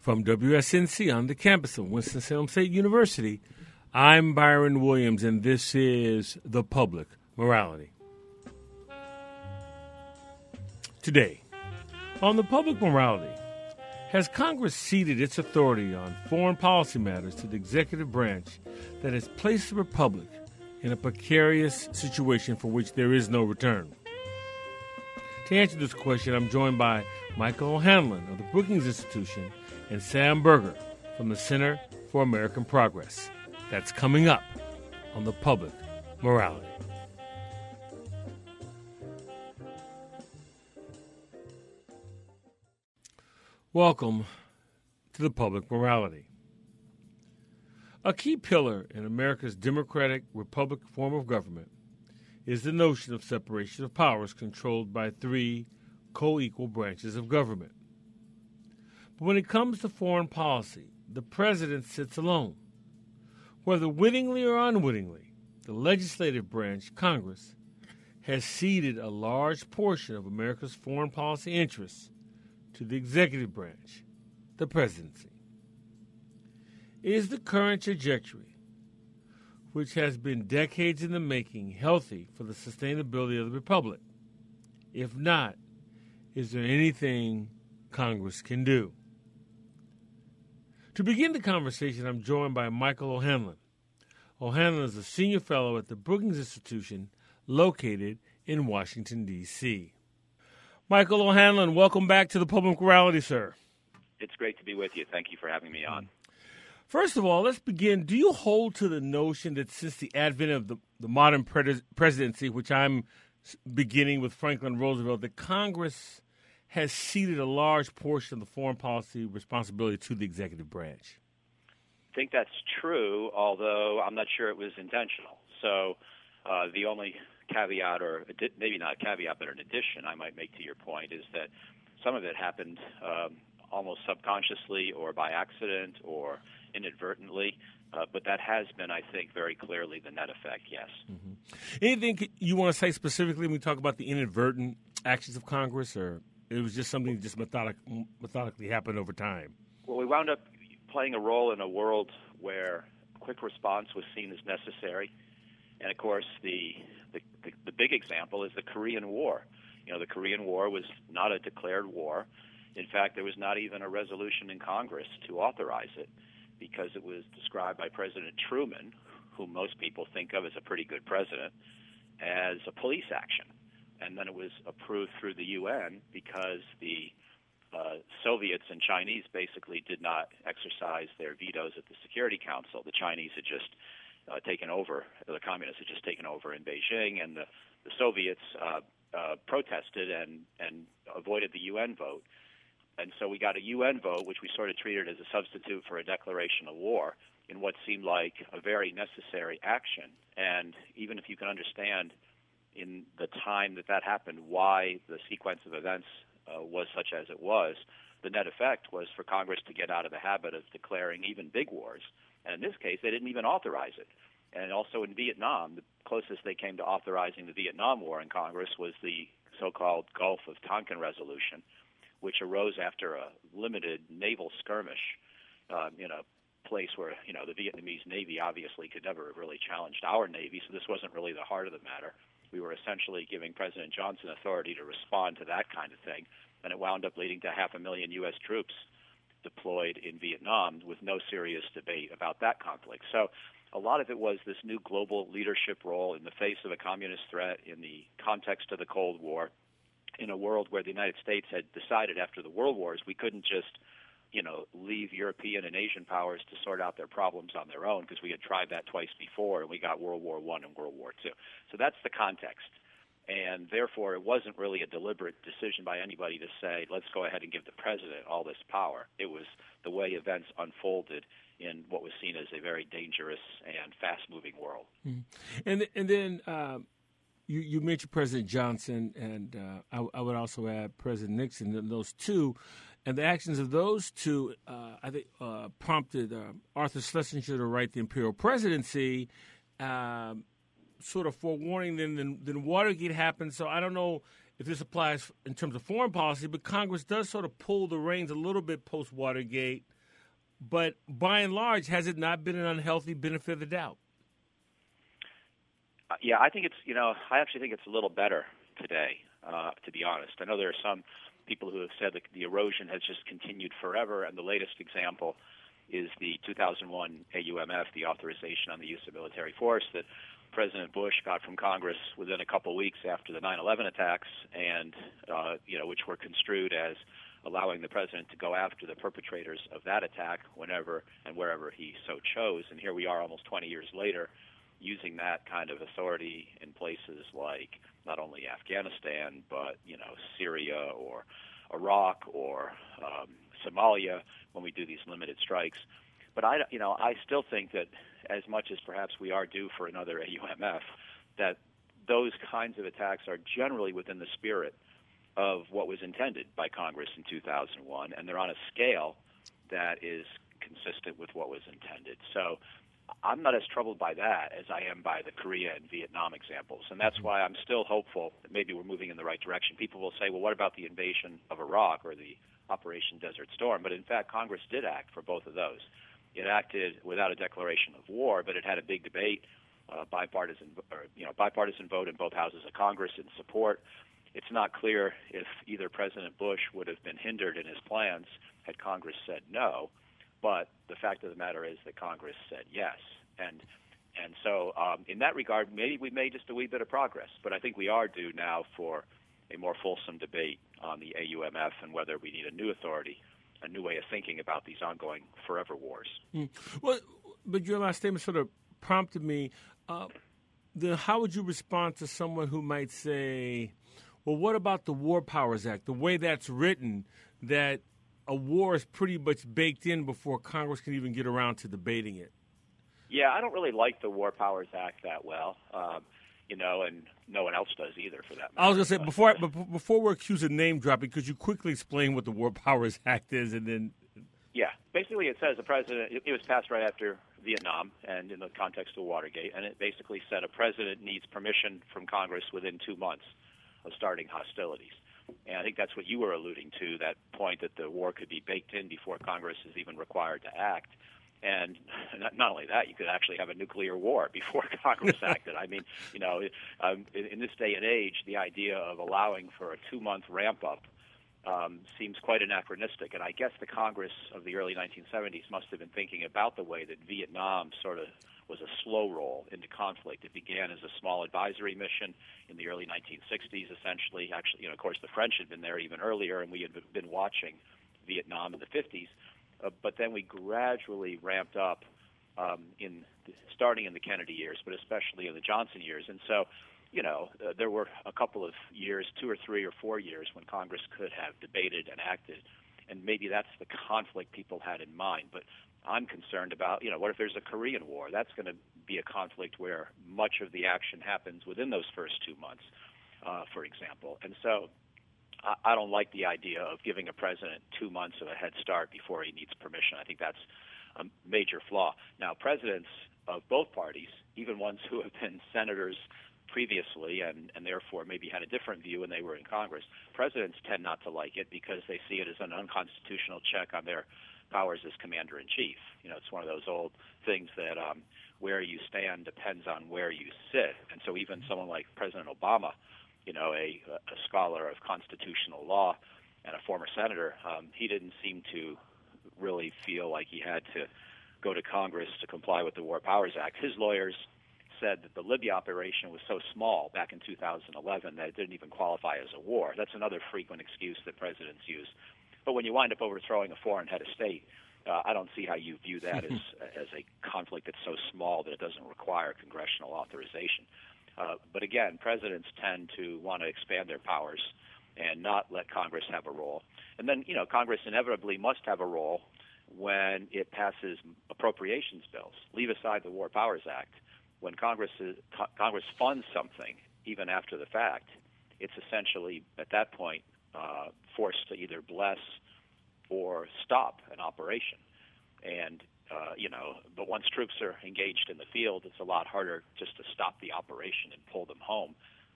From WSNC on the campus of Winston-Salem State University, I'm Byron Williams, and this is The Public Morality. Today, on The Public Morality, has Congress ceded its authority on foreign policy matters to the executive branch that has placed the Republic in a precarious situation for which there is no return? To answer this question, I'm joined by Michael O'Hanlon of the Brookings Institution and Sam Berger from the Center for American Progress. That's coming up on the public morality. Welcome to the public morality. A key pillar in America's democratic republic form of government is the notion of separation of powers controlled by three co equal branches of government. When it comes to foreign policy, the president sits alone. Whether wittingly or unwittingly, the legislative branch, Congress, has ceded a large portion of America's foreign policy interests to the executive branch, the presidency. Is the current trajectory, which has been decades in the making, healthy for the sustainability of the republic? If not, is there anything Congress can do? To begin the conversation, I'm joined by Michael O'Hanlon. O'Hanlon is a senior fellow at the Brookings Institution, located in Washington, D.C. Michael O'Hanlon, welcome back to the Public Morality, sir. It's great to be with you. Thank you for having me on. First of all, let's begin. Do you hold to the notion that since the advent of the, the modern pres- presidency, which I'm beginning with Franklin Roosevelt, that Congress has ceded a large portion of the foreign policy responsibility to the executive branch? I think that's true, although I'm not sure it was intentional. So uh, the only caveat, or maybe not a caveat, but an addition I might make to your point is that some of it happened um, almost subconsciously or by accident or inadvertently. Uh, but that has been, I think, very clearly the net effect, yes. Mm-hmm. Anything you want to say specifically when we talk about the inadvertent actions of Congress, or it was just something that just methodic, methodically happened over time? Well, we wound up playing a role in a world where quick response was seen as necessary. And of course, the, the, the, the big example is the Korean War. You know, the Korean War was not a declared war. In fact, there was not even a resolution in Congress to authorize it because it was described by President Truman, who most people think of as a pretty good president, as a police action. And then it was approved through the UN because the uh, Soviets and Chinese basically did not exercise their vetoes at the Security Council. The Chinese had just uh, taken over, the communists had just taken over in Beijing, and the, the Soviets uh, uh, protested and, and avoided the UN vote. And so we got a UN vote, which we sort of treated as a substitute for a declaration of war in what seemed like a very necessary action. And even if you can understand in the time that that happened why the sequence of events uh, was such as it was, the net effect was for Congress to get out of the habit of declaring even big wars. And in this case, they didn't even authorize it. And also in Vietnam, the closest they came to authorizing the Vietnam War in Congress was the so called Gulf of Tonkin Resolution, which arose after a limited naval skirmish uh, in a place where you know the Vietnamese Navy obviously could never have really challenged our Navy, so this wasn't really the heart of the matter. We were essentially giving President Johnson authority to respond to that kind of thing, and it wound up leading to half a million U.S. troops deployed in Vietnam with no serious debate about that conflict. So a lot of it was this new global leadership role in the face of a communist threat in the context of the Cold War in a world where the United States had decided after the World Wars we couldn't just, you know, leave European and Asian powers to sort out their problems on their own because we had tried that twice before and we got World War One and World War Two. So that's the context. And therefore, it wasn't really a deliberate decision by anybody to say, let's go ahead and give the president all this power. It was the way events unfolded in what was seen as a very dangerous and fast moving world. Mm-hmm. And, and then um, you, you mentioned President Johnson, and uh, I, I, would also add President Nixon. And those two, and the actions of those two, uh, I think, uh, prompted uh, Arthur Schlesinger to write the Imperial Presidency, um, sort of forewarning. Then, then, then Watergate happened. So I don't know if this applies in terms of foreign policy, but Congress does sort of pull the reins a little bit post Watergate. But by and large, has it not been an unhealthy benefit of the doubt? Uh, yeah, I think it's you know I actually think it's a little better today. Uh, to be honest, I know there are some people who have said that the erosion has just continued forever, and the latest example is the 2001 AUMF, the authorization on the use of military force that President Bush got from Congress within a couple weeks after the 9/11 attacks, and uh, you know which were construed as allowing the president to go after the perpetrators of that attack whenever and wherever he so chose. And here we are, almost 20 years later, using that kind of authority in places like not only Afghanistan but you know Syria or Iraq or um, Somalia when we do these limited strikes. But I, you know, I still think that as much as perhaps we are due for another AUMF, that those kinds of attacks are generally within the spirit of what was intended by Congress in 2001, and they're on a scale that is consistent with what was intended. So I'm not as troubled by that as I am by the Korea and Vietnam examples. And that's why I'm still hopeful that maybe we're moving in the right direction. People will say, well, what about the invasion of Iraq or the Operation Desert Storm? But in fact, Congress did act for both of those. It acted without a declaration of war, but it had a big debate, uh, bipartisan, or, you know, bipartisan vote in both houses of Congress in support. It's not clear if either President Bush would have been hindered in his plans had Congress said no. But the fact of the matter is that Congress said yes, and and so um, in that regard, maybe we made just a wee bit of progress. But I think we are due now for a more fulsome debate on the AUMF and whether we need a new authority, a new way of thinking about these ongoing forever wars. Mm. Well, but your last statement sort of prompted me. Uh, the, how would you respond to someone who might say, well, what about the War Powers Act? The way that's written, that a war is pretty much baked in before Congress can even get around to debating it. Yeah, I don't really like the War Powers Act that well. Um, you know, and no one else does either for that matter. I was going to say before I, before we're accused of name dropping, could you quickly explain what the War Powers Act is, and then? Yeah, basically it says the president. It was passed right after Vietnam, and in the context of Watergate, and it basically said a president needs permission from Congress within two months of starting hostilities. And I think that's what you were alluding to, that point that the war could be baked in before Congress is even required to act. And not, not only that, you could actually have a nuclear war before Congress acted. I mean, you know, um, in, in this day and age, the idea of allowing for a two-month ramp-up um, seems quite anachronistic. And I guess the Congress of the early 1970s must have been thinking about the way that Vietnam sort of was a slow roll into conflict. It began as a small advisory mission in the early 1960s, essentially. Actually, you know, of course, the French had been there even earlier, and we had been watching Vietnam in the 50s. Uh, but then we gradually ramped up um, in starting in the Kennedy years, but especially in the Johnson years. And so, you know, uh, there were a couple of years, two or three or four years, when Congress could have debated and acted. And maybe that's the conflict people had in mind. But I'm concerned about, you know, what if there's a Korean War? That's going to be a conflict where much of the action happens within those first two months, uh, for example. And so I, I don't like the idea of giving a president two months of a head start before he needs permission. I think that's a major flaw. Now, presidents of both parties, even ones who have been senators previously and, and therefore maybe had a different view when they were in Congress, presidents tend not to like it because they see it as an unconstitutional check on their powers as commander in chief. You know, it's one of those old things that um, where you stand depends on where you sit. And so even someone like President Obama, you know, a, a scholar of constitutional law and a former senator, um, he didn't seem to really feel like he had to go to Congress to comply with the War Powers Act. His lawyers said that the Libya operation was so small back in 2011 that it didn't even qualify as a war. That's another frequent excuse that presidents use. But when you wind up overthrowing a foreign head of state, uh, I don't see how you view that as as a conflict that's so small that it doesn't require congressional authorization. Uh, but again, presidents tend to want to expand their powers and not let Congress have a role. And then, you know, Congress inevitably must have a role when it passes appropriations bills. Leave aside the War Powers Act. When Congress is, Congress funds something, even after the fact, it's essentially at that point uh, forced to either bless or stop an operation. And uh, you know, but once troops are engaged in the field, it's a lot harder just to stop the operation and pull them home.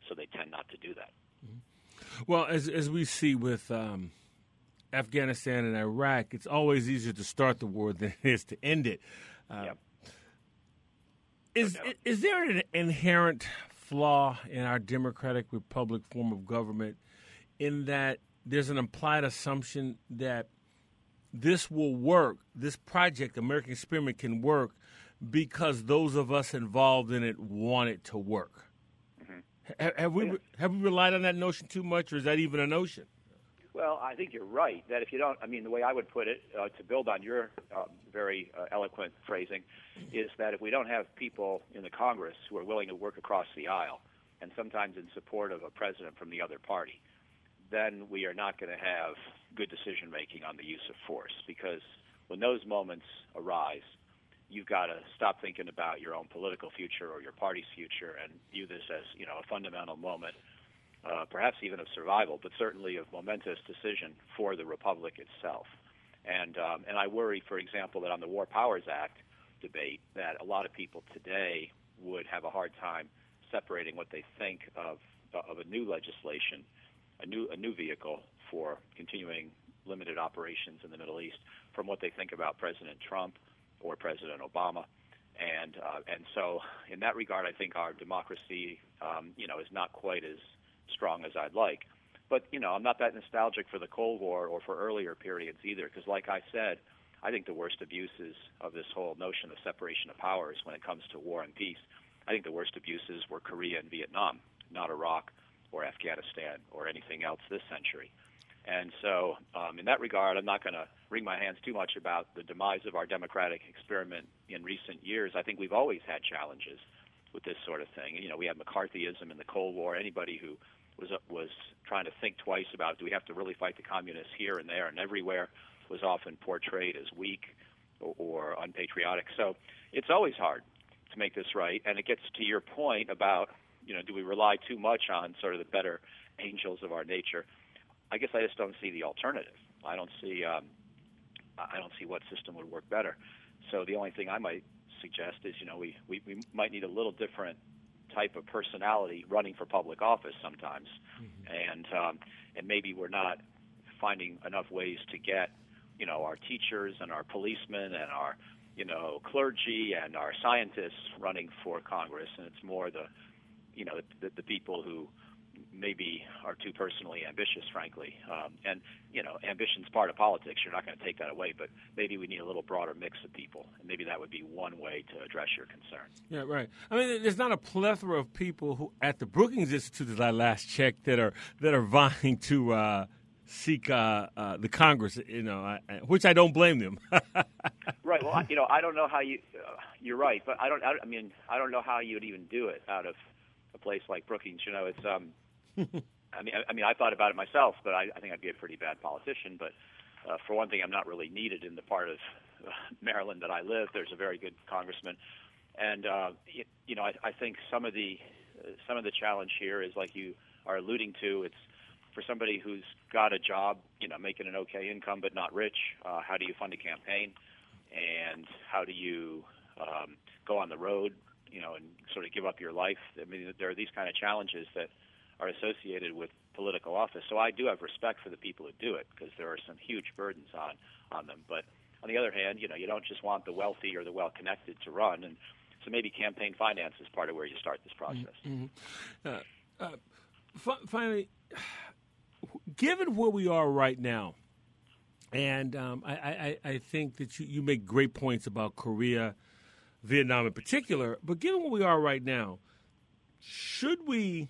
So they tend not to do that. Mm-hmm. Well, as as we see with um, Afghanistan and Iraq, it's always easier to start the war than it is to end it. Uh, yep. Is is there an inherent flaw in our democratic republic form of government in that there's an implied assumption that this will work, this project, American Experiment, can work because those of us involved in it want it to work. Mm-hmm. Have, we have we relied on that notion too much, or is that even a notion? Well, I think you're right. That if you don't, I mean, the way I would put it, uh, to build on your um, very uh, eloquent phrasing, is that if we don't have people in the Congress who are willing to work across the aisle, and sometimes in support of a president from the other party, then we are not going to have good decision making on the use of force. Because when those moments arise, you've got to stop thinking about your own political future or your party's future and view this as you know a fundamental moment, uh, perhaps even of survival, but certainly of momentous decision for the republic itself. And um, and I worry, for example, that on the War Powers Act debate, that a lot of people today would have a hard time separating what they think of of a new legislation, a new a new vehicle for continuing limited operations in the Middle East, from what they think about President Trump or President Obama. And uh, and so in that regard, I think our democracy, um, you know, is not quite as strong as I'd like. But you know, I'm not that nostalgic for the Cold War or for earlier periods either, because like I said, I think the worst abuses of this whole notion of separation of powers when it comes to war and peace, I think the worst abuses were Korea and Vietnam, not Iraq or Afghanistan or anything else this century. And so, um, in that regard, I'm not going to wring my hands too much about the demise of our democratic experiment in recent years. I think we've always had challenges with this sort of thing. You know, we had McCarthyism in the Cold War. Anybody who was was trying to think twice about do we have to really fight the communists here and there and everywhere was often portrayed as weak or, or unpatriotic. So it's always hard to make this right. And it gets to your point about you know do we rely too much on sort of the better angels of our nature? I guess I just don't see the alternative. I don't see um, I don't see what system would work better. So the only thing I might suggest is you know we, we, we might need a little different type of personality running for public office sometimes, mm-hmm. and um, and maybe we're not finding enough ways to get you know our teachers and our policemen and our you know clergy and our scientists running for Congress, and it's more the you know the, the people who maybe are too personally ambitious, frankly. Um, and you know, ambition's part of politics. You're not going to take that away, but maybe we need a little broader mix of people, and maybe that would be one way to address your concern. Yeah, right. I mean, there's not a plethora of people who at the Brookings Institute, that I last checked, that are that are vying to. Uh, seek uh, uh, the Congress, you know, I, which I don't blame them. right. Well, I, you know, I don't know how you. Uh, you're right, but I don't. I, I mean, I don't know how you'd even do it out of a place like Brookings. You know, it's um, I mean, I, I mean, I thought about it myself, but I, I think I'd be a pretty bad politician. But uh, for one thing, I'm not really needed in the part of uh, Maryland that I live. There's a very good congressman, and uh, you, you know, I, I think some of the uh, some of the challenge here is like you are alluding to. It's for somebody who's got a job, you know, making an okay income but not rich. Uh, how do you fund a campaign, and how do you um, go on the road, you know, and sort of give up your life? I mean, there are these kind of challenges that are associated with political office. So I do have respect for the people who do it because there are some huge burdens on on them. But on the other hand, you know, you don't just want the wealthy or the well connected to run, and so maybe campaign finance is part of where you start this process. Mm-hmm. Uh, uh, f- finally, given where we are right now. And um, I, I, I, think that you, you make great points about Korea, Vietnam in particular. But given where we are right now, should we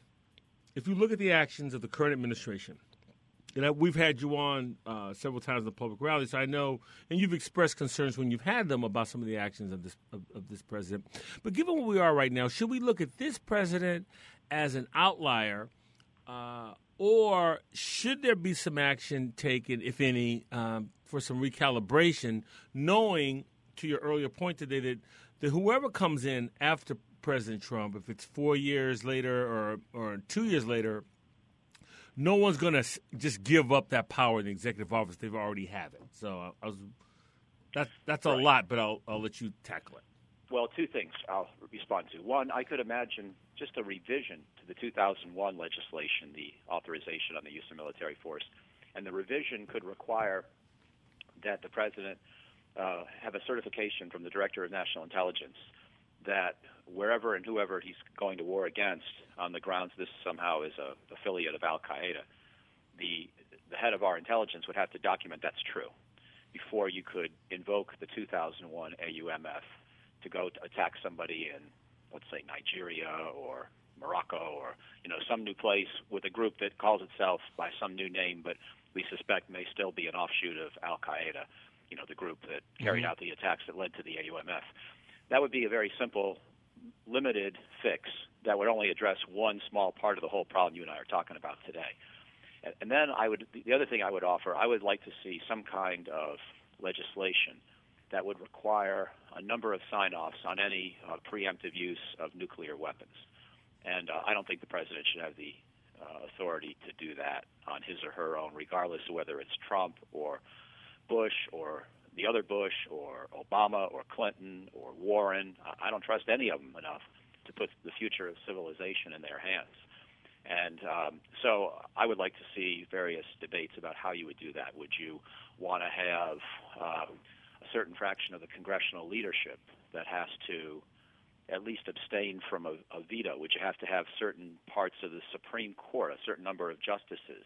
if you look at the actions of the current administration, and we've had you on uh, several times in the public morality, so I know, and you've expressed concerns when you've had them about some of the actions of this of, of this president. But given where we are right now, should we look at this president as an outlier, uh, or should there be some action taken, if any, um, for some recalibration, knowing to your earlier point today that, that whoever comes in after President Trump, if it's four years later or or two years later, no one's going to just give up that power in the executive office. They've already have it. So I, I was that's that's a right. lot, but I'll I'll let you tackle it. Well, two things I'll respond to. One, I could imagine just a revision to the 2001 legislation, the authorization on the use of military force, and the revision could require that the president uh, have a certification from the director of national intelligence that wherever and whoever he's going to war against, on the grounds this somehow is a affiliate of Al Qaeda, the the head of our intelligence would have to document that's true before you could invoke the 2001 AUMF to go to attack somebody in, let's say, Nigeria or Morocco or you know some new place with a group that calls itself by some new name, but we suspect may still be an offshoot of Al Qaeda, you know, the group that carried mm-hmm. out the attacks that led to the AUMF. That would be a very simple, limited fix that would only address one small part of the whole problem you and I are talking about today. And then I would the other thing I would offer, I would like to see some kind of legislation that would require a number of sign-offs on any uh, preemptive use of nuclear weapons. And uh, I don't think the president should have the uh, authority to do that on his or her own, regardless of whether it's Trump or Bush or the other Bush or Obama or Clinton or Warren. I don't trust any of them enough to put the future of civilization in their hands. And um, so I would like to see various debates about how you would do that. Would you want to have um, a certain fraction of the congressional leadership that has to at least abstain from a, a veto? Would you have to have certain parts of the Supreme Court, a certain number of justices,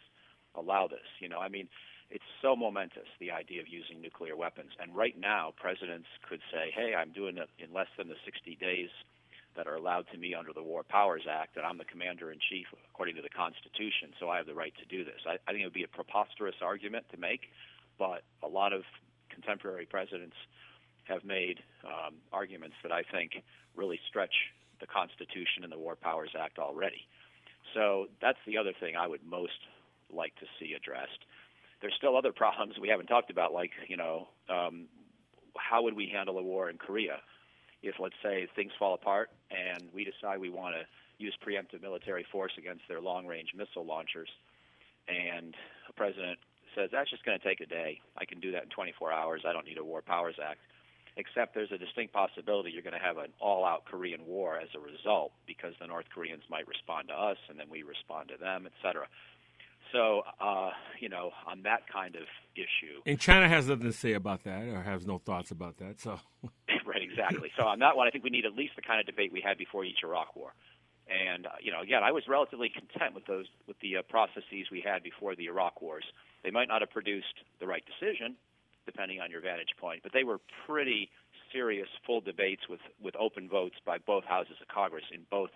allow this? You know, I mean, it's so momentous the idea of using nuclear weapons. And right now, presidents could say, "Hey, I'm doing it in less than the 60 days." that are allowed to me under the War Powers Act, that I'm the commander in chief according to the Constitution, so I have the right to do this. I, I think it would be a preposterous argument to make, but a lot of contemporary presidents have made um, arguments that I think really stretch the Constitution and the War Powers Act already. So that's the other thing I would most like to see addressed. There's still other problems we haven't talked about, like you know, um, how would we handle a war in Korea? if, let's say, things fall apart and we decide we want to use preemptive military force against their long range missile launchers, and a president says, that's just going to take a day. I can do that in 24 hours. I don't need a War Powers Act. Except there's a distinct possibility you're going to have an all out Korean war as a result because the North Koreans might respond to us and then we respond to them, et cetera. So, uh, you know, on that kind of issue. And China has nothing to say about that or has no thoughts about that. So, right, exactly. So, on that one, I think we need at least the kind of debate we had before each Iraq war. And uh, you know, again, I was relatively content with those with the uh, processes we had before the Iraq wars. They might not have produced the right decision, depending on your vantage point, but they were pretty serious, full debates with with open votes by both houses of Congress in both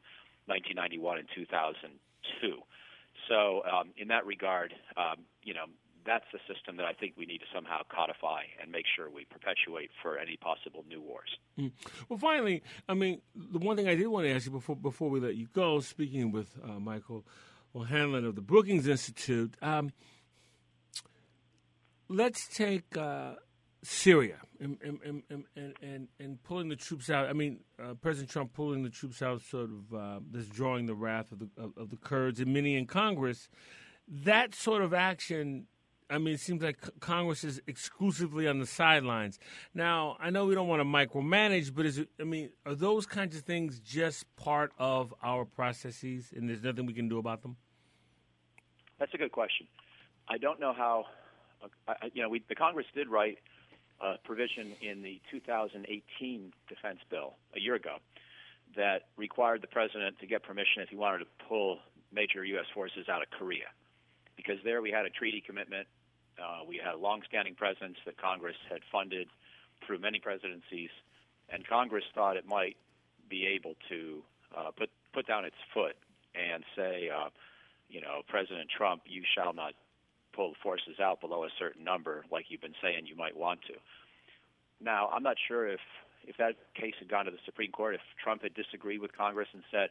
1991 and 2002. So, um, in that regard, um, you know, that's the system that I think we need to somehow codify and make sure we perpetuate for any possible new wars. Mm. Well, finally, I mean, the one thing I did want to ask you before before we let you go, speaking with uh, Michael O'Hanlon of the Brookings Institute, um, let's take uh, Syria and and, and, and, and, pulling the troops out. I mean, uh, President Trump pulling the troops out, sort of uh, drawing the wrath of the of, of, the Kurds and many in Congress. That sort of action. I mean, it seems like Congress is exclusively on the sidelines. Now, I know we don't want to micromanage, but is it, I mean, are those kinds of things just part of our processes, and there's nothing we can do about them? That's a good question. I don't know how. Uh, you know, we, the Congress did write a provision in the 2018 defense bill a year ago that required the president to get permission if he wanted to pull major U.S. forces out of Korea. Because there we had a treaty commitment, uh, we had a long-standing presence that Congress had funded through many presidencies, and Congress thought it might be able to uh, put put down its foot and say, uh, you know, President Trump, you shall not pull forces out below a certain number, like you've been saying you might want to. Now, I'm not sure if if that case had gone to the Supreme Court, if Trump had disagreed with Congress and said,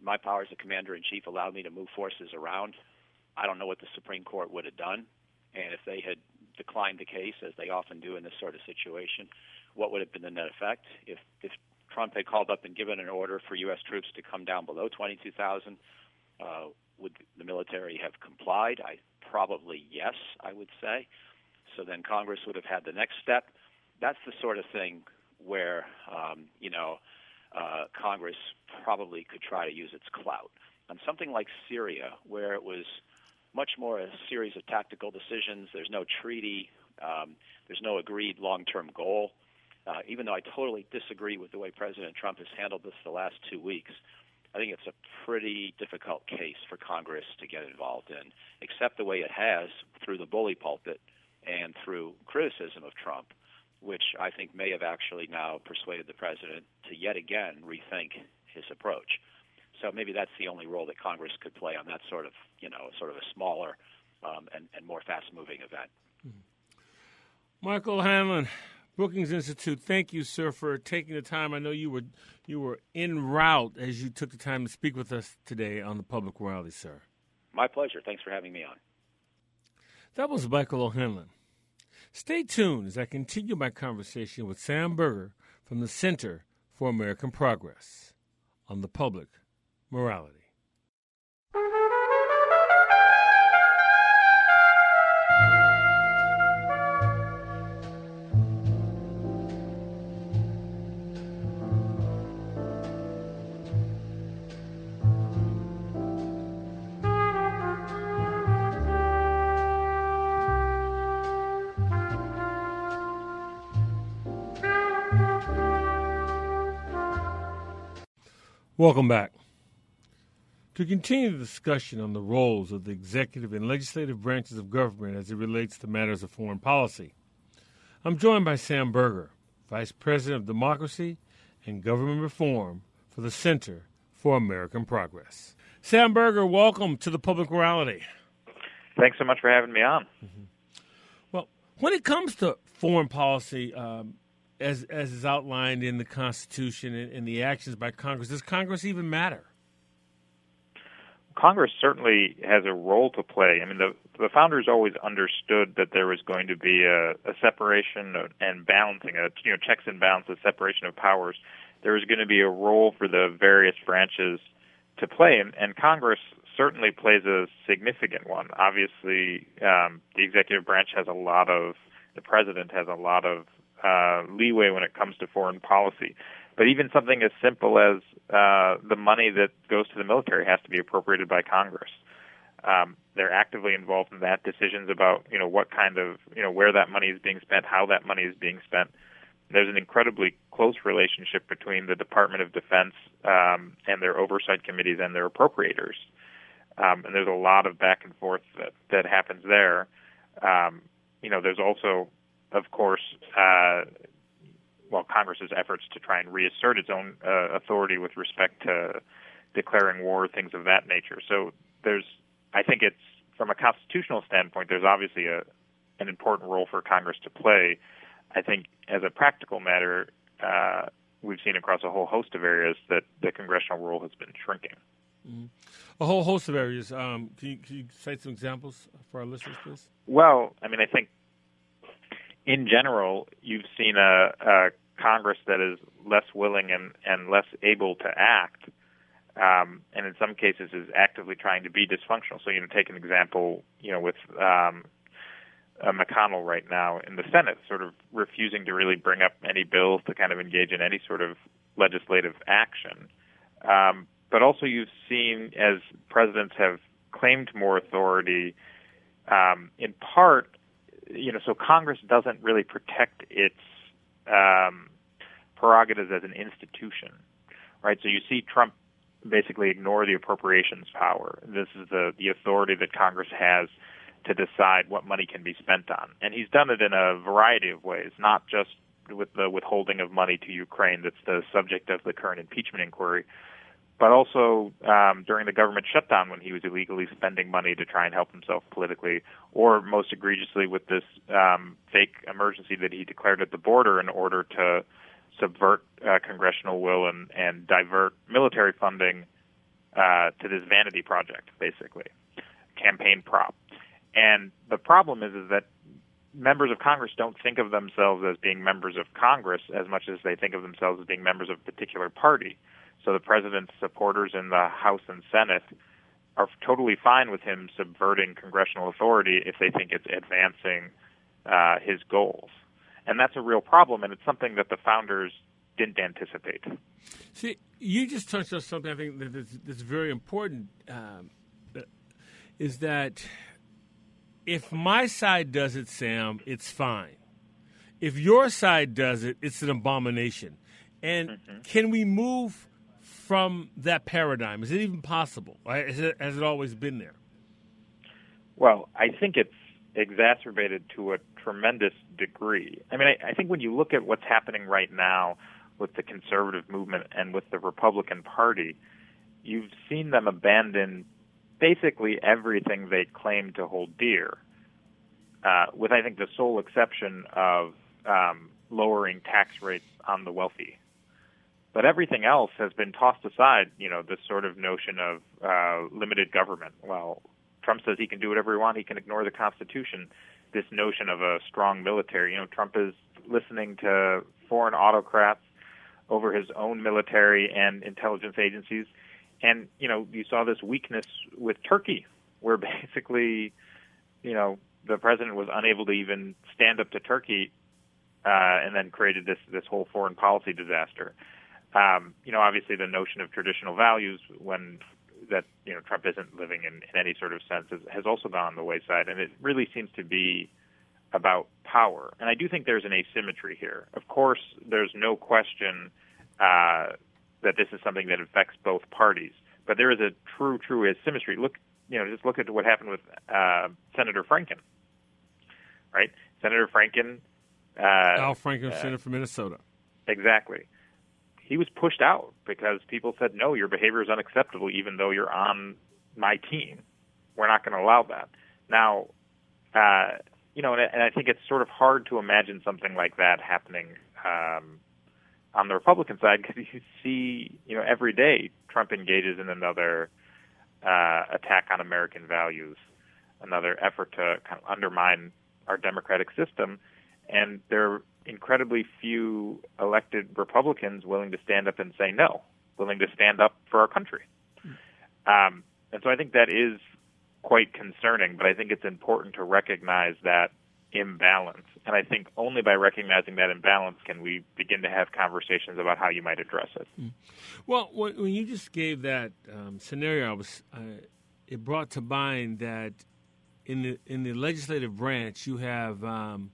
"My powers as commander in chief allow me to move forces around," I don't know what the Supreme Court would have done, and if they had declined the case, as they often do in this sort of situation, what would have been the net effect? If if Trump had called up and given an order for U.S. troops to come down below 22,000, uh, would the military have complied? I probably yes, I would say. So then Congress would have had the next step. That's the sort of thing where um, you know uh, Congress probably could try to use its clout. On something like Syria, where it was much more a series of tactical decisions, there's no treaty, um, there's no agreed long-term goal. Uh, even though I totally disagree with the way President Trump has handled this the last two weeks, I think it's a pretty difficult case for Congress to get involved in, except the way it has through the bully pulpit and through criticism of Trump, which I think may have actually now persuaded the president to yet again rethink his approach. So maybe that's the only role that Congress could play on that sort of, you know, sort of a smaller um, and, and more fast-moving event. Mm-hmm. Michael Hanlon, Brookings Institute. Thank you, sir, for taking the time. I know you were you were en route as you took the time to speak with us today on the public morality, sir. My pleasure. Thanks for having me on. That was Michael O'Hanlon. Stay tuned as I continue my conversation with Sam Berger from the Center for American Progress on the public morality. Welcome back. To continue the discussion on the roles of the executive and legislative branches of government as it relates to matters of foreign policy, I'm joined by Sam Berger, Vice President of Democracy and Government Reform for the Center for American Progress. Sam Berger, welcome to the Public Morality. Thanks so much for having me on. Mm-hmm. Well, when it comes to foreign policy, um, as as is outlined in the Constitution and, and the actions by Congress, does Congress even matter? Congress certainly has a role to play. I mean, the the founders always understood that there was going to be a, a separation and balancing, a you know checks and balances, separation of powers. There was going to be a role for the various branches to play, and, and Congress certainly plays a significant one. Obviously, um, the executive branch has a lot of, the president has a lot of uh, leeway when it comes to foreign policy. But even something as simple as uh, the money that goes to the military has to be appropriated by Congress. Um, they're actively involved in that. Decisions about you know what kind of you know where that money is being spent, how that money is being spent. There's an incredibly close relationship between the Department of Defense um, and their oversight committees and their appropriators. Um, and there's a lot of back and forth that, that happens there. Um, you know, there's also of course, uh, well, Congress's efforts to try and reassert its own uh, authority with respect to declaring war, things of that nature. So there's, I think it's from a constitutional standpoint, there's obviously a an important role for Congress to play. I think as a practical matter, uh, we've seen across a whole host of areas that the congressional role has been shrinking. Mm-hmm. A whole host of areas. Um, can, you, can, you, cite some examples for our listeners, please? Well, I mean, I think in general, you've seen a, a Congress that is less willing and, and less able to act, um, and in some cases is actively trying to be dysfunctional. So, you know, take an example, you know, with um, uh, McConnell right now in the Senate, sort of refusing to really bring up any bills to kind of engage in any sort of legislative action. Um, but also, you've seen as presidents have claimed more authority, um, in part you know, so Congress doesn't really protect its um, prerogatives as an institution, right? So you see Trump basically ignore the appropriations power. This is the the authority that Congress has to decide what money can be spent on, and he's done it in a variety of ways, not just with the withholding of money to Ukraine. That's the subject of the current impeachment inquiry, but also um, during the government shutdown when he was illegally spending money to try and help himself politically, or most egregiously with this um, fake emergency that he declared at the border in order to subvert uh, congressional will and, and divert military funding uh, to this vanity project, basically, campaign prop. And the problem is, is that members of Congress don't think of themselves as being members of Congress as much as they think of themselves as being members of a particular party. So the president's supporters in the House and Senate are totally fine with him subverting congressional authority if they think it's advancing uh, his goals. and that's a real problem, and it's something that the founders didn't anticipate. See, you just touched on something I think that's, that's very important. Um, is that if my side does it, Sam, it's fine. If your side does it, it's an abomination. And mm-hmm. can we move from that paradigm? Is it even possible? It, has it always been there? Well, I think it's exacerbated to a tremendous degree. I mean, I, I think when you look at what's happening right now with the conservative movement and with the Republican Party, you've seen them abandon basically everything they claim to hold dear, uh, with I think the sole exception of um, lowering tax rates on the wealthy. But everything else has been tossed aside. You know, this sort of notion of uh, limited government. Well, Trump says he can do whatever he wants. He can ignore the Constitution. This notion of a strong military. You know, Trump is listening to foreign autocrats over his own military and intelligence agencies. And, you know, you saw this weakness with Turkey, where basically, you know, the president was unable to even stand up to Turkey uh, and then created this this whole foreign policy disaster. Um, you know, obviously the notion of traditional values when that you know Trump isn't living in, in any sort of sense has, has also gone on the wayside, and it really seems to be about power. And I do think there's an asymmetry here. Of course, there's no question uh, that this is something that affects both parties, but there is a true, true asymmetry. Look, you know, just look at what happened with uh, Senator Franken, right? Senator Franken uh, Al Franken, uh, senator from Minnesota. Exactly. He was pushed out because people said, no, your behavior is unacceptable, even though you're on my team. We're not going to allow that. Now, uh, you know, and, and I think it's sort of hard to imagine something like that happening um, on the Republican side because you see, you know, every day Trump engages in another uh, attack on American values, another effort to kind of undermine our democratic system and there are incredibly few elected Republicans willing to stand up and say no, willing to stand up for our country. Um, and so I think that is quite concerning, but I think it's important to recognize that imbalance. And I think only by recognizing that imbalance can we begin to have conversations about how you might address it. Hmm. Well, when you just gave that um, scenario, I was, uh, it brought to mind that in the in the legislative branch you have um,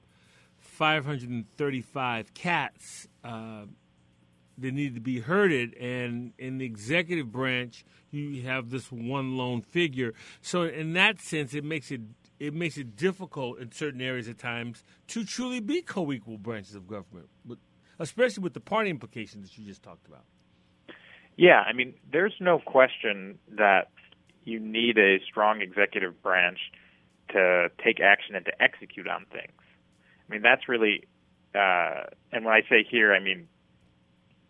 535 cats uh, that need to be herded, and in the executive branch, you have this one lone figure. So, in that sense, it makes it it makes it difficult in certain areas at times to truly be co-equal branches of government, especially with the party implications that you just talked about. Yeah, I mean, there's no question that you need a strong executive branch to take action and to execute on things. I mean, that's really, uh, and when I say here, I mean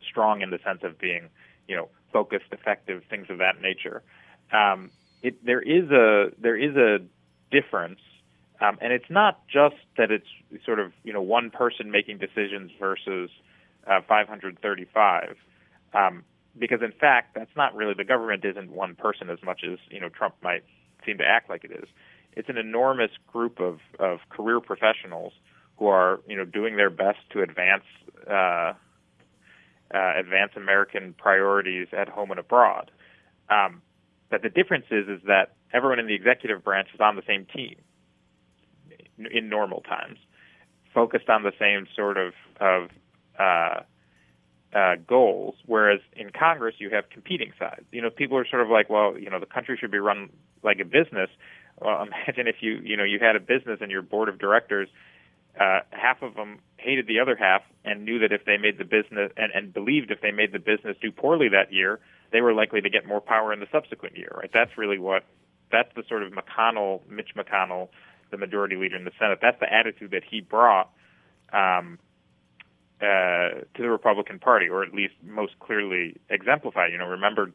strong in the sense of being, you know, focused, effective, things of that nature. Um, it, there is a there is a difference, um, and it's not just that it's sort of you know one person making decisions versus uh, 535, um, because in fact that's not really the government isn't one person as much as you know Trump might seem to act like it is. It's an enormous group of of career professionals who are you know doing their best to advance uh, uh, advance American priorities at home and abroad. Um, but the difference is is that everyone in the executive branch is on the same team in normal times, focused on the same sort of of uh, uh, goals. Whereas in Congress, you have competing sides. You know, people are sort of like, well, you know, the country should be run like a business. Well, imagine if you you know you had a business and your board of directors uh, half of them hated the other half and knew that if they made the business and, and believed if they made the business do poorly that year, they were likely to get more power in the subsequent year. Right? That's really what that's the sort of McConnell, Mitch McConnell, the majority leader in the Senate. That's the attitude that he brought um, uh, to the Republican Party, or at least most clearly exemplified. You know, remember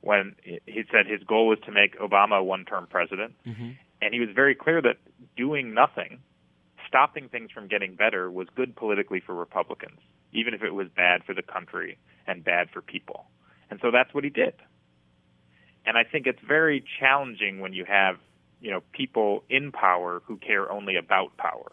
when he said his goal was to make Obama a one-term president, mm-hmm. and he was very clear that doing nothing stopping things from getting better was good politically for Republicans, even if it was bad for the country and bad for people. And so that's what he did. And I think it's very challenging when you have, you know, people in power who care only about power.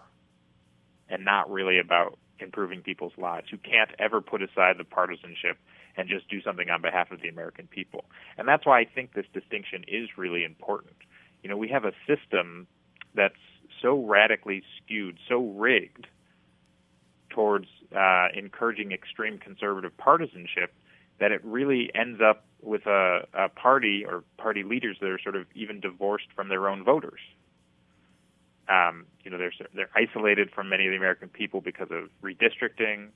and not really about improving people's lives, who can't ever put aside the partisanship and just do something on behalf of the American people. And that's why I think this distinction is really important. You know, we have a system that's so radically skewed, so rigged towards uh, encouraging extreme conservative partisanship that it really ends up with a, a party or party leaders that are sort of even divorced from their own voters. Um, you know, they're they're isolated from many of the American people because of redistricting,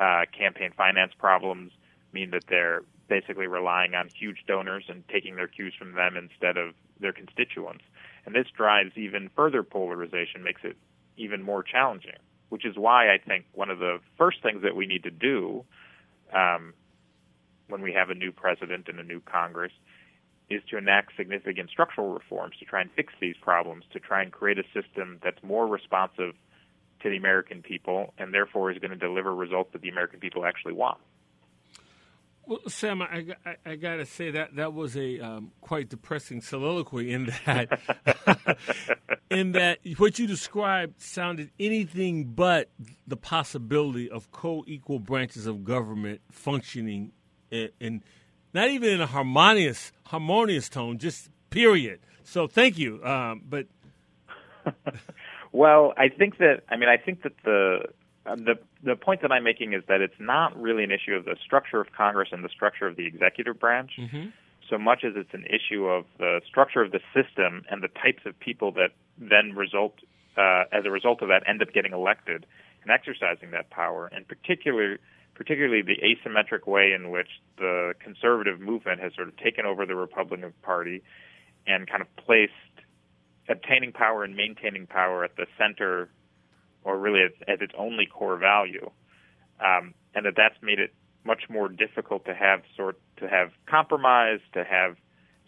uh, campaign finance problems mean that they're basically relying on huge donors and taking their cues from them instead of their constituents. And this drives even further polarization, makes it even more challenging. Which is why I think one of the first things that we need to do um, when we have a new president and a new Congress is to enact significant structural reforms to try and fix these problems, to try and create a system that's more responsive to the American people and therefore is going to deliver results that the American people actually want. Well, Sam, I, I, I got to say that that was a um, quite depressing soliloquy in that in that what you described sounded anything but the possibility of co-equal branches of government functioning in, in not even in a harmonious harmonious tone, just period. So thank you. Um, but well, I think that I mean I think that the uh, the the point that I'm making is that it's not really an issue of the structure of Congress and the structure of the executive branch, mm-hmm. so much as it's an issue of the structure of the system and the types of people that then result uh, as a result of that end up getting elected and exercising that power, and particularly particularly the asymmetric way in which the conservative movement has sort of taken over the Republican Party and kind of placed obtaining power and maintaining power at the center, or really as, as its only core value, um, and that that's made it much more difficult to have sort to have compromise, to have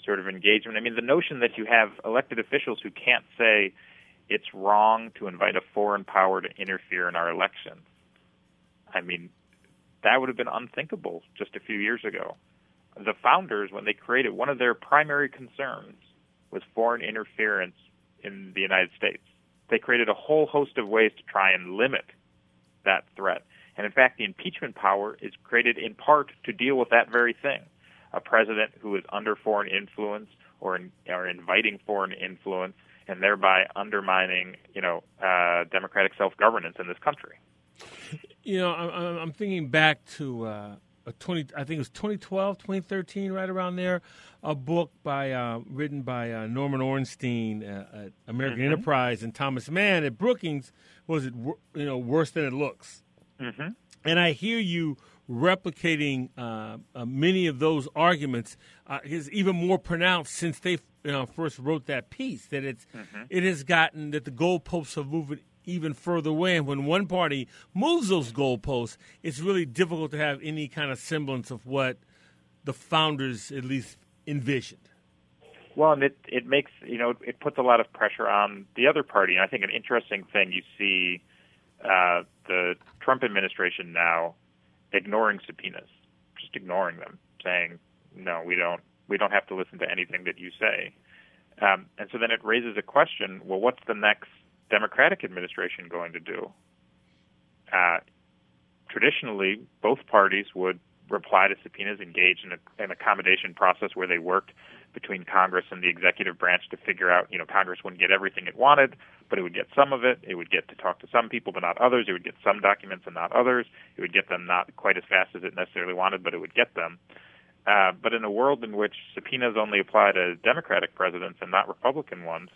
sort of engagement. I mean, the notion that you have elected officials who can't say it's wrong to invite a foreign power to interfere in our elections. I mean, that would have been unthinkable just a few years ago. The founders, when they created, one of their primary concerns was foreign interference in the United States. They created a whole host of ways to try and limit that threat. And in fact, the impeachment power is created in part to deal with that very thing. A president who is under foreign influence or, in, or inviting foreign influence and thereby undermining, you know, uh, democratic self-governance in this country. You know, I'm, I'm thinking back to uh, a 20, I think it was 2012, 2013, right around there, a book by uh, written by uh, Norman Ornstein uh, at American mm-hmm. Enterprise and Thomas Mann at Brookings. Was it you know worse than it looks? Mm-hmm. And I hear you replicating uh, uh, many of those arguments uh, is even more pronounced since they you know, first wrote that piece. That it's mm-hmm. it has gotten that the goalposts have moved even further away. And when one party moves those goalposts, it's really difficult to have any kind of semblance of what the founders at least envisioned. Well, and it it makes you know it puts a lot of pressure on the other party. And I think an interesting thing you see uh, the Trump administration now ignoring subpoenas, just ignoring them, saying no, we don't we don't have to listen to anything that you say. Um, and so then it raises a question: Well, what's the next Democratic administration going to do? Uh, traditionally, both parties would reply to subpoenas, engage in a, an accommodation process where they worked between Congress and the executive branch to figure out, you know, Congress wouldn't get everything it wanted, but it would get some of it. It would get to talk to some people, but not others. It would get some documents and not others. It would get them not quite as fast as it necessarily wanted, but it would get them. Uh, but in a world in which subpoenas only apply to Democratic presidents and not Republican ones,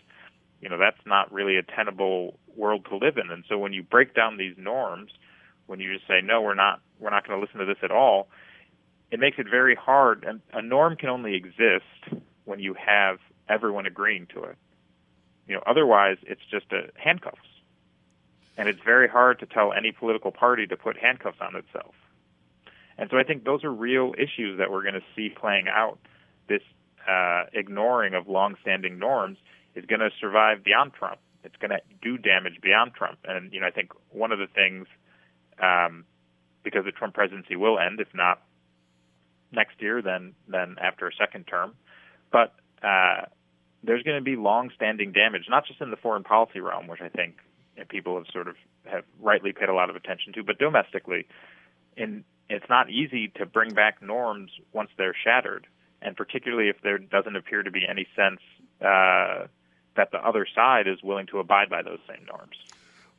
you know that's not really a tenable world to live in. And so when you break down these norms, when you just say no, we're not we're not going to listen to this at all, it makes it very hard. And a norm can only exist when you have everyone agreeing to it. You know, otherwise it's just a handcuffs. And it's very hard to tell any political party to put handcuffs on itself. And so I think those are real issues that we're going to see playing out. This uh, ignoring of longstanding norms is going to survive beyond Trump. It's going to do damage beyond Trump. And you know, I think one of the things, um, because the Trump presidency will end, if not next year, then then after a second term. But uh, there's going to be long-standing damage, not just in the foreign policy realm, which I think you know, people have sort of have rightly paid a lot of attention to. But domestically, in it's not easy to bring back norms once they're shattered, and particularly if there doesn't appear to be any sense uh, that the other side is willing to abide by those same norms.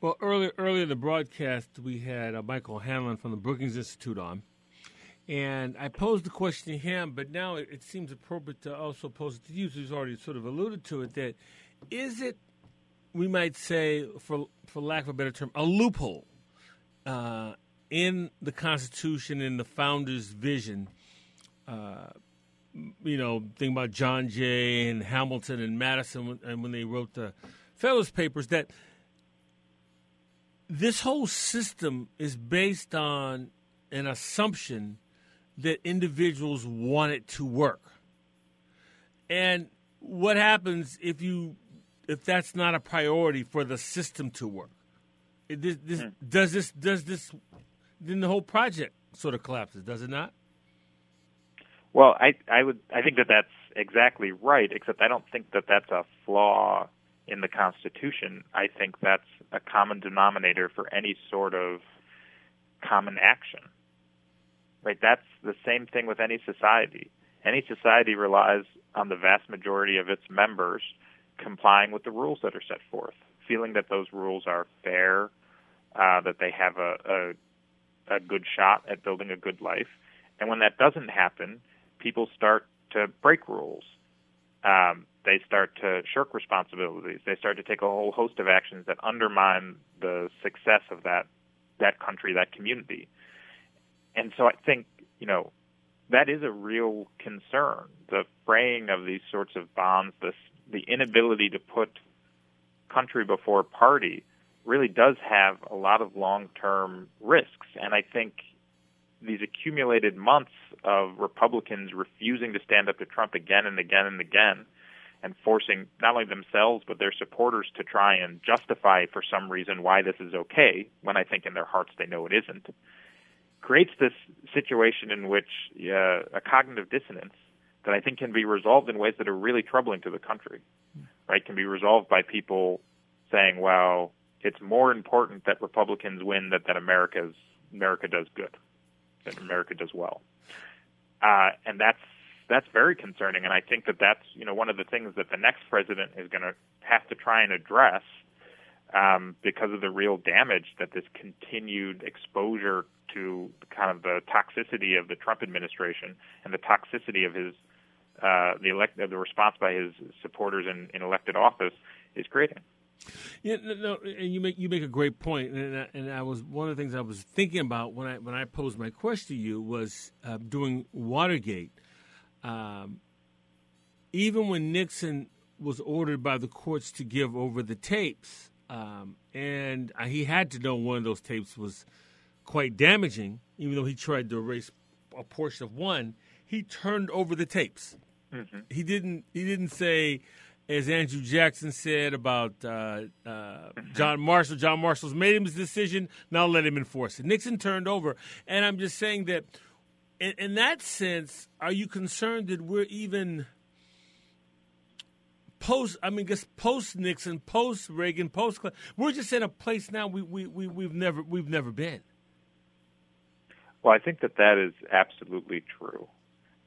Well, earlier earlier in the broadcast, we had uh, Michael Hanlon from the Brookings Institute on, and I posed the question to him, but now it, it seems appropriate to also pose it to you, who's already sort of alluded to it. That is it, we might say, for for lack of a better term, a loophole uh, in the Constitution in the founders' vision. Uh, you know, think about John Jay and Hamilton and Madison, and when they wrote the Federalist Papers, that this whole system is based on an assumption that individuals want it to work. And what happens if you if that's not a priority for the system to work? This, this, hmm. Does this does this then the whole project sort of collapses, does it not? Well, I I would I think that that's exactly right, except I don't think that that's a flaw in the Constitution. I think that's a common denominator for any sort of common action. Right? That's the same thing with any society. Any society relies on the vast majority of its members complying with the rules that are set forth, feeling that those rules are fair, uh, that they have a, a, a good shot at building a good life. And when that doesn't happen, people start to break rules. Um, they start to shirk responsibilities. They start to take a whole host of actions that undermine the success of that that country, that community. And so I think, you know, that is a real concern. The fraying of these sorts of bonds, this the inability to put country before party really does have a lot of long-term risks. And I think these accumulated months of Republicans refusing to stand up to Trump again and again and again and forcing not only themselves but their supporters to try and justify for some reason why this is okay when I think in their hearts they know it isn't creates this situation in which uh, a cognitive dissonance that I think can be resolved in ways that are really troubling to the country right? Can be resolved by people saying well it's more important that Republicans win than that America's America does good that America does well uh, and that's that's very concerning. And I think that that's you know one of the things that the next president is going to have to try and address um, because of the real damage that this continued exposure to kind of the toxicity of the Trump administration and the toxicity of his uh, the elect the response by his supporters in, in elected office is creating. Yeah, no, no, and you make you make a great point, and I, and I was one of the things I was thinking about when I when I posed my question to you was uh, doing Watergate um, even when Nixon was ordered by the courts to give over the tapes, um, and he had to know one of those tapes was quite damaging, even though he tried to erase a portion of one, he turned over the tapes. Mm-hmm. He didn't. He didn't say, as Andrew Jackson said about uh, uh. John Marshall. John Marshall's made his decision. Now let him enforce it. Nixon turned over, and I'm just saying that in, in that sense, are you concerned that we're even post? I mean, just post Nixon, post Reagan, post. We're just in a place now we we we we've never we've never been. Well, I think that that is absolutely true.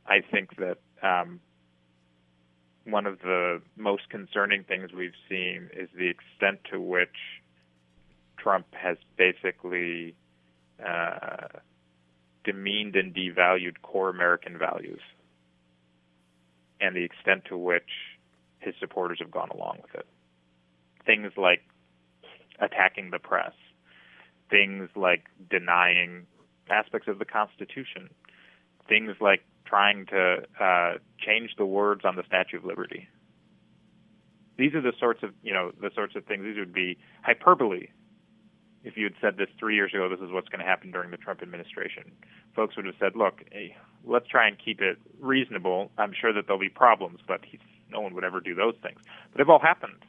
I think that um, one of the most concerning things we've seen is the extent to which Trump has basically uh, demeaned and devalued core American values and the extent to which his supporters have gone along with it. Things like attacking the press, things like denying aspects of the Constitution, things like trying to uh, change the words on the Statue of Liberty. These are the sorts of you know the sorts of things. These would be hyperbole if you had said this three years ago, this is what's going to happen during the Trump administration, folks would have said, look, hey, let's try and keep it reasonable. I'm sure that there'll be problems, but no one would ever do those things. But they've all happened.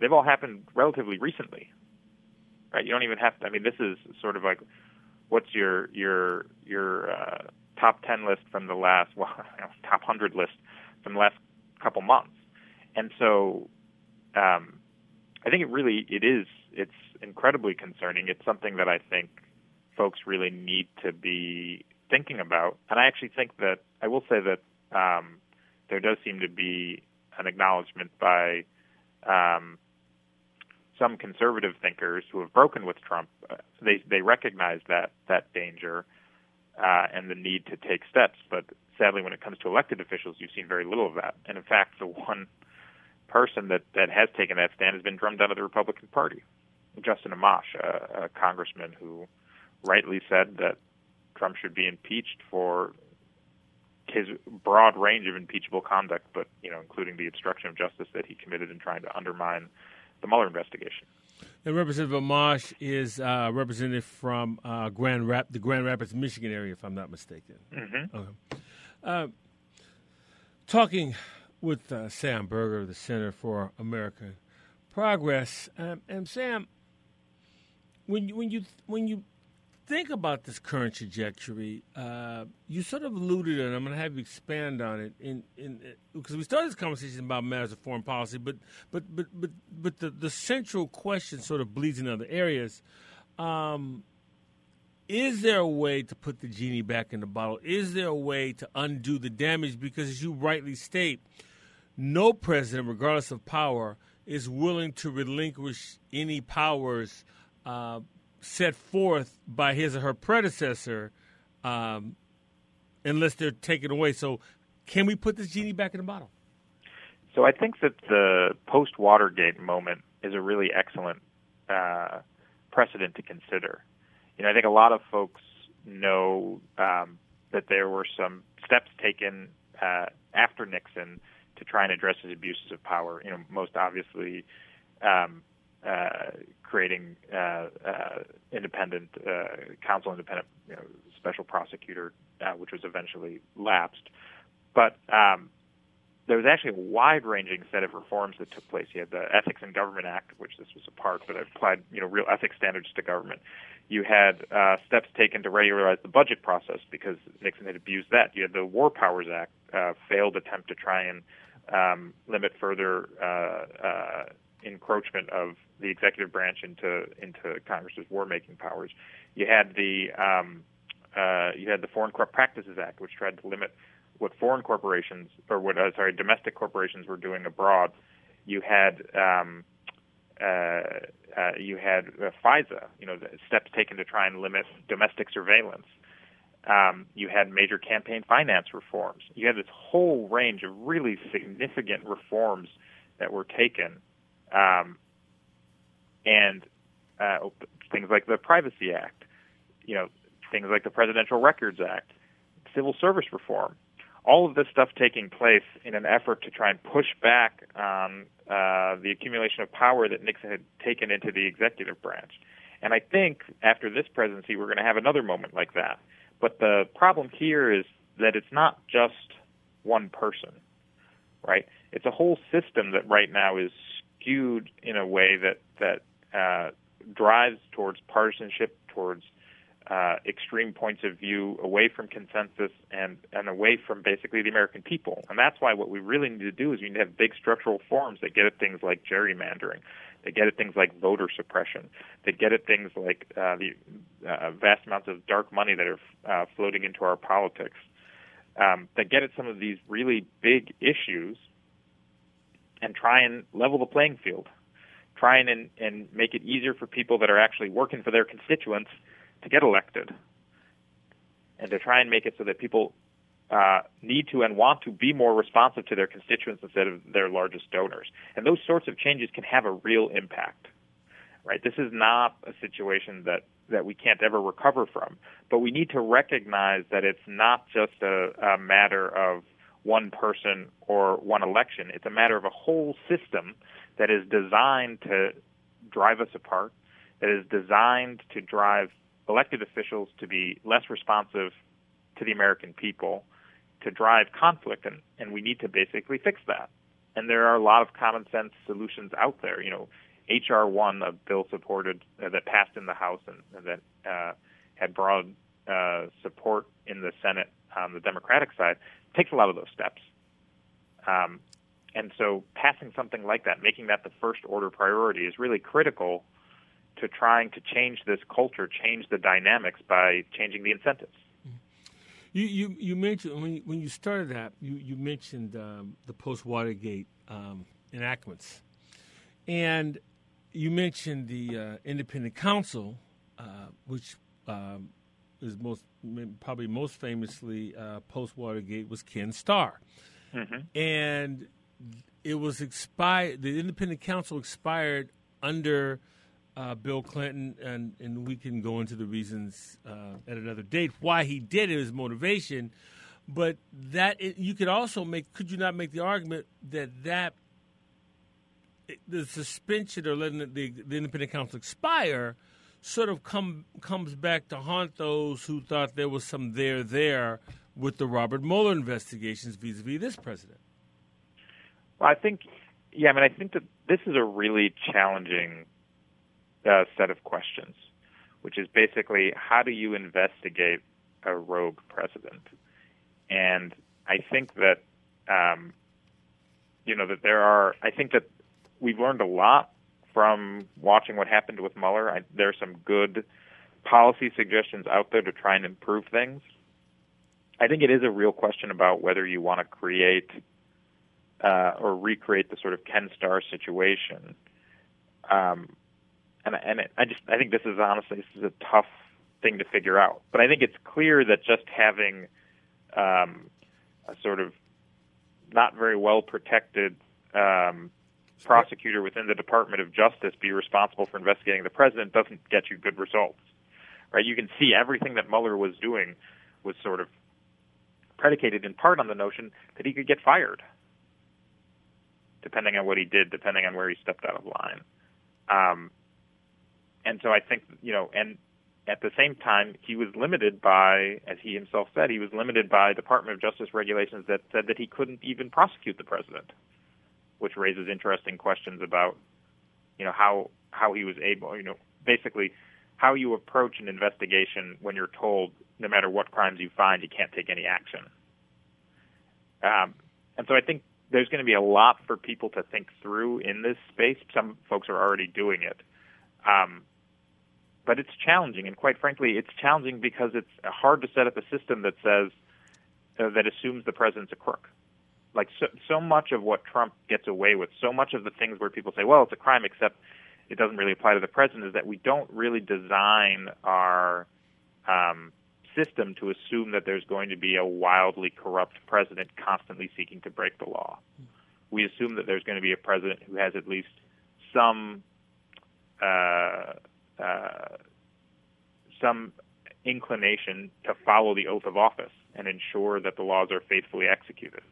They've all happened relatively recently, right? You don't even have to. I mean, this is sort of like, what's your your your uh, top ten list from the last, well, top hundred list from the last couple months, and so um, I think it really it is it's incredibly concerning. It's something that I think folks really need to be thinking about. And I actually think that I will say that um, there does seem to be an acknowledgement by um, some conservative thinkers who have broken with Trump. Uh, they they recognize that that danger uh, and the need to take steps. But sadly, when it comes to elected officials, you've seen very little of that. And in fact, the one person that that has taken that stand has been drummed out of the Republican Party. Justin Amash, a, a congressman who rightly said that Trump should be impeached for his broad range of impeachable conduct, but you know, including the obstruction of justice that he committed in trying to undermine the Mueller investigation. And Representative Amash is uh, representative from uh, Grand Rap, the Grand Rapids, Michigan area, if I'm not mistaken. Mm-hmm. Okay. Uh, talking with uh, Sam Berger of the Center for American Progress, um, and Sam, when you, when you when you think about this current trajectory, uh, you sort of alluded, and I'm going to have you expand on it. In because we started this conversation about matters of foreign policy, but but but but but the the central question sort of bleeds in other areas. Um, is there a way to put the genie back in the bottle? Is there a way to undo the damage? Because as you rightly state, no president, regardless of power, is willing to relinquish any powers uh, set forth by his or her predecessor um, unless they're taken away. So, can we put this genie back in the bottle? So, I think that the post Watergate moment is a really excellent uh, precedent to consider. You know, I think a lot of folks know um, that there were some steps taken uh, after Nixon to try and address his abuses of power. You know, most obviously, um, creating uh, uh, independent counsel, independent you know, special prosecutor, which was eventually lapsed. But um, there was actually a wide-ranging set of reforms that took place. You had the Ethics in Government Act, which this was a part, but it applied, you know, real ethics standards to government. You had uh, steps taken to regularize the budget process because Nixon had abused that. You had the War Powers Act, uh, failed attempt to try and um, limit further uh, uh encroachment of the executive branch into into Congress's war making powers. You had the um, uh, you had the Foreign Corrupt Practices Act, which tried to limit what foreign corporations or what uh, sorry domestic corporations were doing abroad. You had um, uh, uh, you had uh, FISA, you know, steps taken to try and limit domestic surveillance. Um, you had major campaign finance reforms. You had this whole range of really significant reforms that were taken um, and uh, things like the Privacy Act, you know, things like the Presidential Records Act, civil service reform, all of this stuff taking place in an effort to try and push back on uh, the accumulation of power that Nixon had taken into the executive branch. And I think after this presidency, we're going to have another moment like that. But the problem here is that it's not just one person, right? It's a whole system that right now is skewed in a way that that uh, drives towards partisanship, towards uh, extreme points of view, away from consensus, and and away from basically the American people. And that's why what we really need to do is we need to have big structural reforms that get at things like gerrymandering, that get at things like voter suppression, that get at things like uh, the uh, vast amounts of dark money that are uh, floating into our politics, um, that get at some of these really big issues and try and level the playing field. Try and, and make it easier for people that are actually working for their constituents to get elected. And to try and make it so that people uh, need to and want to be more responsive to their constituents instead of their largest donors. And those sorts of changes can have a real impact. Right? This is not a situation that, that we can't ever recover from, but we need to recognize that it's not just a, a matter of one person or one election. It's a matter of a whole system that is designed to drive us apart, that is designed to drive elected officials to be less responsive to the American people, to drive conflict, and, and we need to basically fix that. And there are a lot of common sense solutions out there. You know, HR one, a bill supported uh, that passed in the House and, and that uh, had broad uh, support in the Senate on the Democratic side, takes a lot of those steps. Um, and so passing something like that, making that the first order priority, is really critical to trying to change this culture, change the dynamics by changing the incentives. You you, you mentioned when you, when you started that you you mentioned um, the post Watergate um, enactments, and you mentioned the uh, independent counsel, uh, which um, is most probably most famously uh, post Watergate was Ken Starr, mm-hmm. and it was expired. The independent counsel expired under uh, Bill Clinton, and and we can go into the reasons uh, at another date why he did it, his motivation. But that it, you could also make. Could you not make the argument that that the suspension or letting the, the independent counsel expire sort of come comes back to haunt those who thought there was some there there with the Robert Mueller investigations vis-a-vis this president? Well, I think, yeah, I mean, I think that this is a really challenging uh, set of questions, which is basically how do you investigate a rogue president? And I think that, um, you know, that there are, I think that we've learned a lot from watching what happened with Mueller. I, there are some good policy suggestions out there to try and improve things. I think it is a real question about whether you want to create uh, or recreate the sort of Ken Starr situation. Um, and and it, I just I think this is honestly this is a tough thing to figure out. But I think it's clear that just having um, a sort of not very well protected um, prosecutor within the Department of Justice be responsible for investigating the president doesn't get you good results. Right? You can see everything that Mueller was doing was sort of predicated in part on the notion that he could get fired, depending on what he did, depending on where he stepped out of line. Um, and so I think you know, and at the same time, he was limited by, as he himself said, he was limited by Department of Justice regulations that said that he couldn't even prosecute the president which raises interesting questions about, you know, how how he was able, you know, basically how you approach an investigation when you're told no matter what crimes you find, you can't take any action. Um, and so I think there's going to be a lot for people to think through in this space. Some folks are already doing it. Um, but it's challenging, and quite frankly, it's challenging because it's hard to set up a system that says uh, that assumes the president's a crook like so, so much of what Trump gets away with, so much of the things where people say, well, it's a crime, except it doesn't really apply to the president, is that we don't really design our um, system to assume that there's going to be a wildly corrupt president constantly seeking to break the law. We assume that there's going to be a president who has at least some uh, uh, some inclination to follow the oath of office and ensure that the laws are faithfully executed.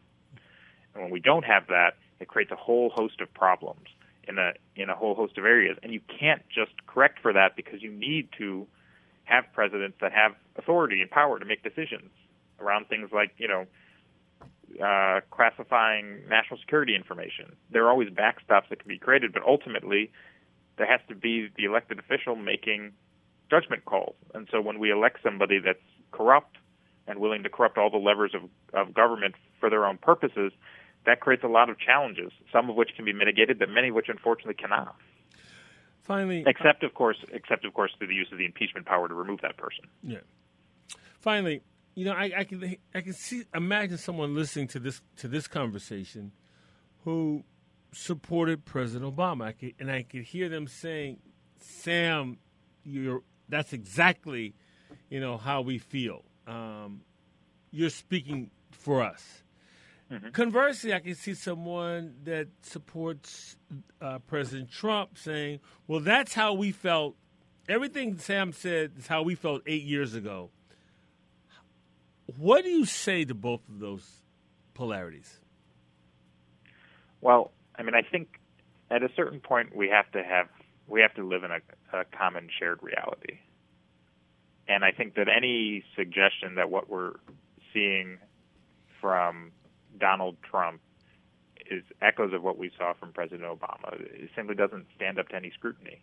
And when we don't have that, it creates a whole host of problems in a in a whole host of areas. And you can't just correct for that because you need to have presidents that have authority and power to make decisions around things like you know uh, classifying national security information. There are always backstops that can be created, but ultimately there has to be the elected official making judgment calls. And so when we elect somebody that's corrupt and willing to corrupt all the levers of, of government for their own purposes, that creates a lot of challenges, some of which can be mitigated, but many of which unfortunately cannot. Finally, except of course, except of course through the use of the impeachment power to remove that person. Yeah. Finally, you know, I, I can I can see imagine someone listening to this to this conversation who supported President Obama, I could, and I could hear them saying, "Sam, you're that's exactly, you know, how we feel. Um, you're speaking for us." Mm-hmm. Conversely, I can see someone that supports uh, President Trump saying, well, that's how we felt. Everything Sam said is how we felt eight years ago. What do you say to both of those polarities? Well, I mean, I think at a certain point we have to have we have to live in a, a common shared reality, and I think that any suggestion that what we're seeing from Donald Trump is echoes of what we saw from President Obama. It simply doesn't stand up to any scrutiny.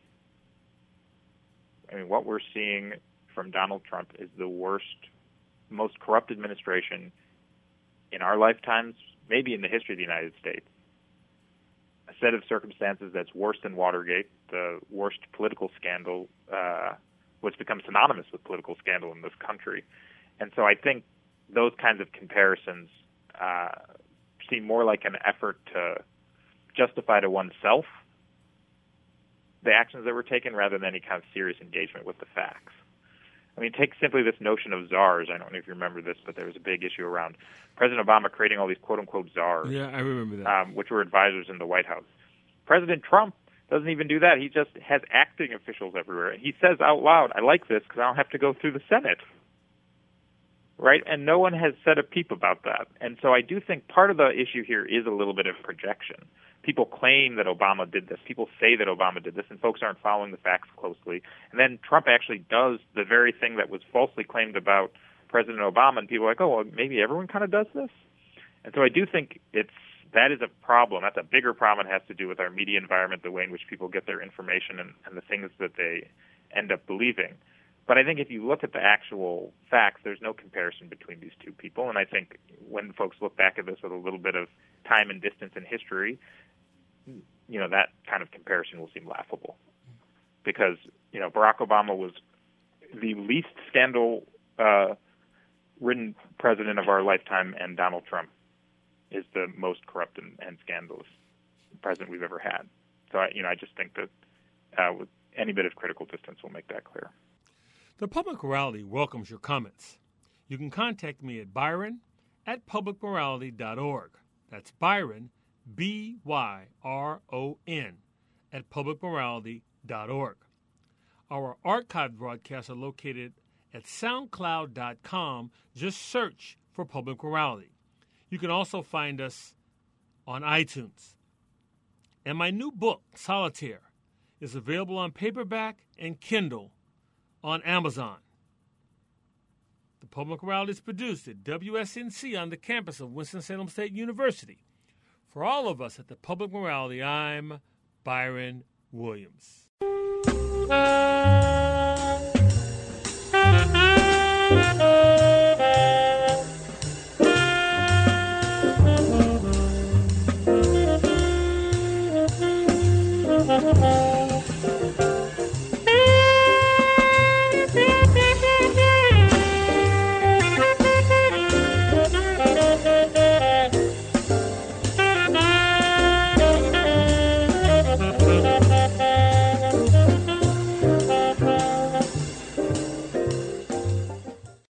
I mean, what we're seeing from Donald Trump is the worst, most corrupt administration in our lifetimes, maybe in the history of the United States. A set of circumstances that's worse than Watergate, the worst political scandal, uh, which becomes synonymous with political scandal in this country. And so I think those kinds of comparisons uh, seem more like an effort to justify to oneself the actions that were taken rather than any kind of serious engagement with the facts. I mean, take simply this notion of czars. I don't know if you remember this, but there was a big issue around President Obama creating all these quote unquote czars. Yeah, I remember that. Um, which were advisors in the White House. President Trump doesn't even do that. He just has acting officials everywhere. And he says out loud, I like this because I don't have to go through the Senate. Right? And no one has said a peep about that. And so I do think part of the issue here is a little bit of projection people claim that Obama did this. People say that Obama did this, and folks aren't following the facts closely. And then Trump actually does the very thing that was falsely claimed about President Obama, and people are like, oh, well, maybe everyone kind of does this. And so I do think it's that is a problem. That's a bigger problem. It has to do with our media environment, the way in which people get their information, and, and the things that they end up believing. But I think if you look at the actual facts, there's no comparison between these two people. And I think when folks look back at this with a little bit of time and distance in history, you know that kind of comparison will seem laughable because you know Barack Obama was the least scandal uh, ridden president of our lifetime, and Donald Trump is the most corrupt and, and scandalous president we've ever had. So I, you know, I just think that uh, with any bit of critical distance will make that clear. The Public Morality welcomes your comments. You can contact me at byron at publicmorality.org. That's Byron B Y R O N, at publicmorality.org. Our archived broadcasts are located at soundcloud.com. Just search for Public Morality. You can also find us on iTunes. And my new book, Solitaire, is available on paperback and Kindle on Amazon. The Public Morality is produced at WSNC on the campus of Winston-Salem State University. For all of us at the Public Morality, I'm Byron Williams.